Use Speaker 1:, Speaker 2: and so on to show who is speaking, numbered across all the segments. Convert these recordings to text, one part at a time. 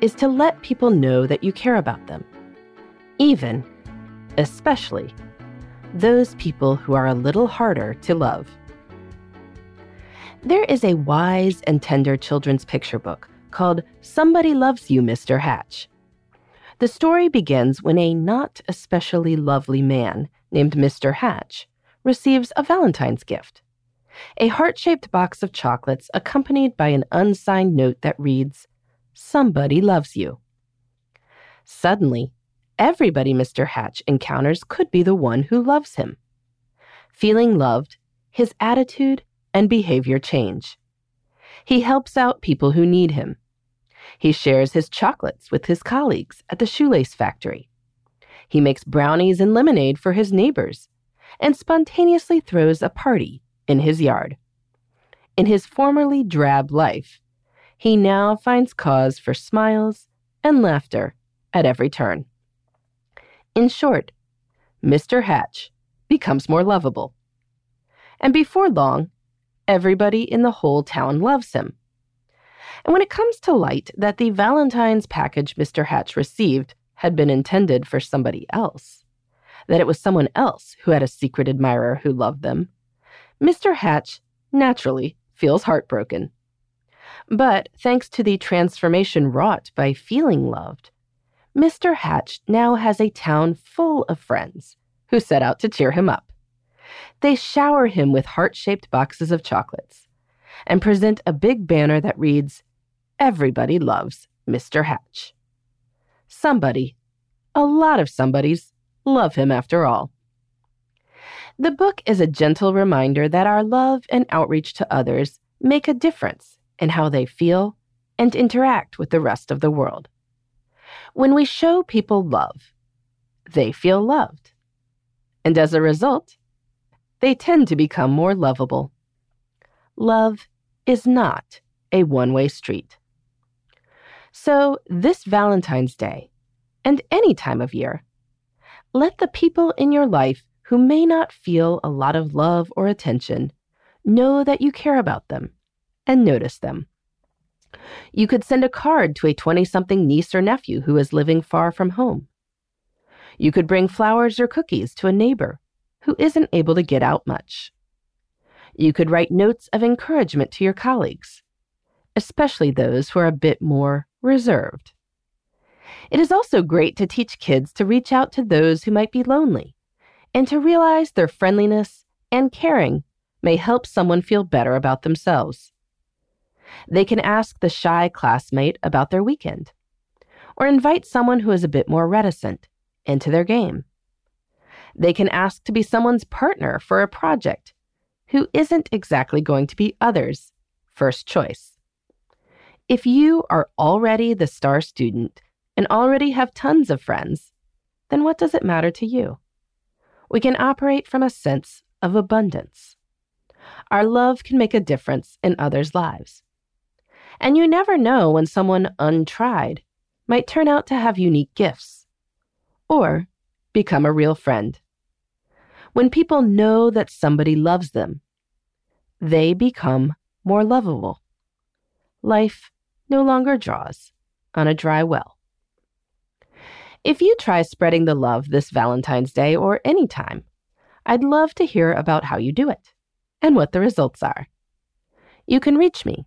Speaker 1: is to let people know that you care about them, even, especially, those people who are a little harder to love. There is a wise and tender children's picture book called Somebody Loves You, Mr. Hatch. The story begins when a not especially lovely man named Mr. Hatch receives a Valentine's gift a heart shaped box of chocolates accompanied by an unsigned note that reads, Somebody loves you. Suddenly, everybody Mr. Hatch encounters could be the one who loves him. Feeling loved, his attitude and behavior change. He helps out people who need him. He shares his chocolates with his colleagues at the shoelace factory. He makes brownies and lemonade for his neighbors and spontaneously throws a party in his yard. In his formerly drab life, he now finds cause for smiles and laughter at every turn. In short, Mr. Hatch becomes more lovable. And before long, everybody in the whole town loves him. And when it comes to light that the Valentine's package Mr. Hatch received had been intended for somebody else, that it was someone else who had a secret admirer who loved them, Mr. Hatch naturally feels heartbroken. But thanks to the transformation wrought by feeling loved, Mr. Hatch now has a town full of friends who set out to cheer him up. They shower him with heart shaped boxes of chocolates and present a big banner that reads, Everybody loves Mr. Hatch. Somebody, a lot of somebodies, love him after all. The book is a gentle reminder that our love and outreach to others make a difference in how they feel and interact with the rest of the world. When we show people love, they feel loved. And as a result, they tend to become more lovable. Love is not a one way street. So, this Valentine's Day, and any time of year, let the people in your life who may not feel a lot of love or attention know that you care about them and notice them. You could send a card to a 20 something niece or nephew who is living far from home. You could bring flowers or cookies to a neighbor who isn't able to get out much. You could write notes of encouragement to your colleagues, especially those who are a bit more reserved. It is also great to teach kids to reach out to those who might be lonely and to realize their friendliness and caring may help someone feel better about themselves. They can ask the shy classmate about their weekend, or invite someone who is a bit more reticent into their game. They can ask to be someone's partner for a project who isn't exactly going to be others' first choice. If you are already the star student and already have tons of friends, then what does it matter to you? we can operate from a sense of abundance. Our love can make a difference in others' lives. And you never know when someone untried might turn out to have unique gifts or become a real friend. When people know that somebody loves them, they become more lovable. Life no longer draws on a dry well. If you try spreading the love this Valentine's Day or any time, I'd love to hear about how you do it and what the results are. You can reach me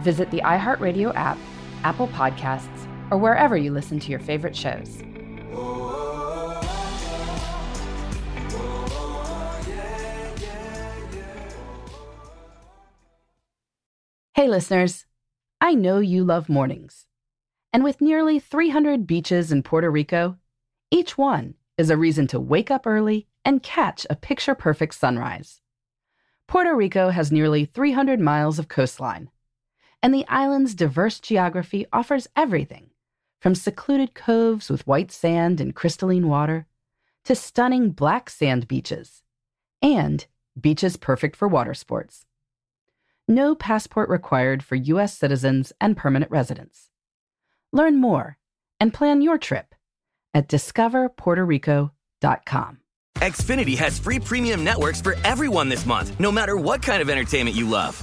Speaker 1: visit the iHeartRadio app, Apple Podcasts, or wherever you listen to your favorite shows. Hey, listeners. I know you love mornings. And with nearly 300 beaches in Puerto Rico, each one is a reason to wake up early and catch a picture perfect sunrise. Puerto Rico has nearly 300 miles of coastline, and the island's diverse geography offers everything from secluded coves with white sand and crystalline water to stunning black sand beaches and beaches perfect for water sports. No passport required for U.S. citizens and permanent residents. Learn more and plan your trip at discoverpuertorico.com.
Speaker 2: Xfinity has free premium networks for everyone this month, no matter what kind of entertainment you love.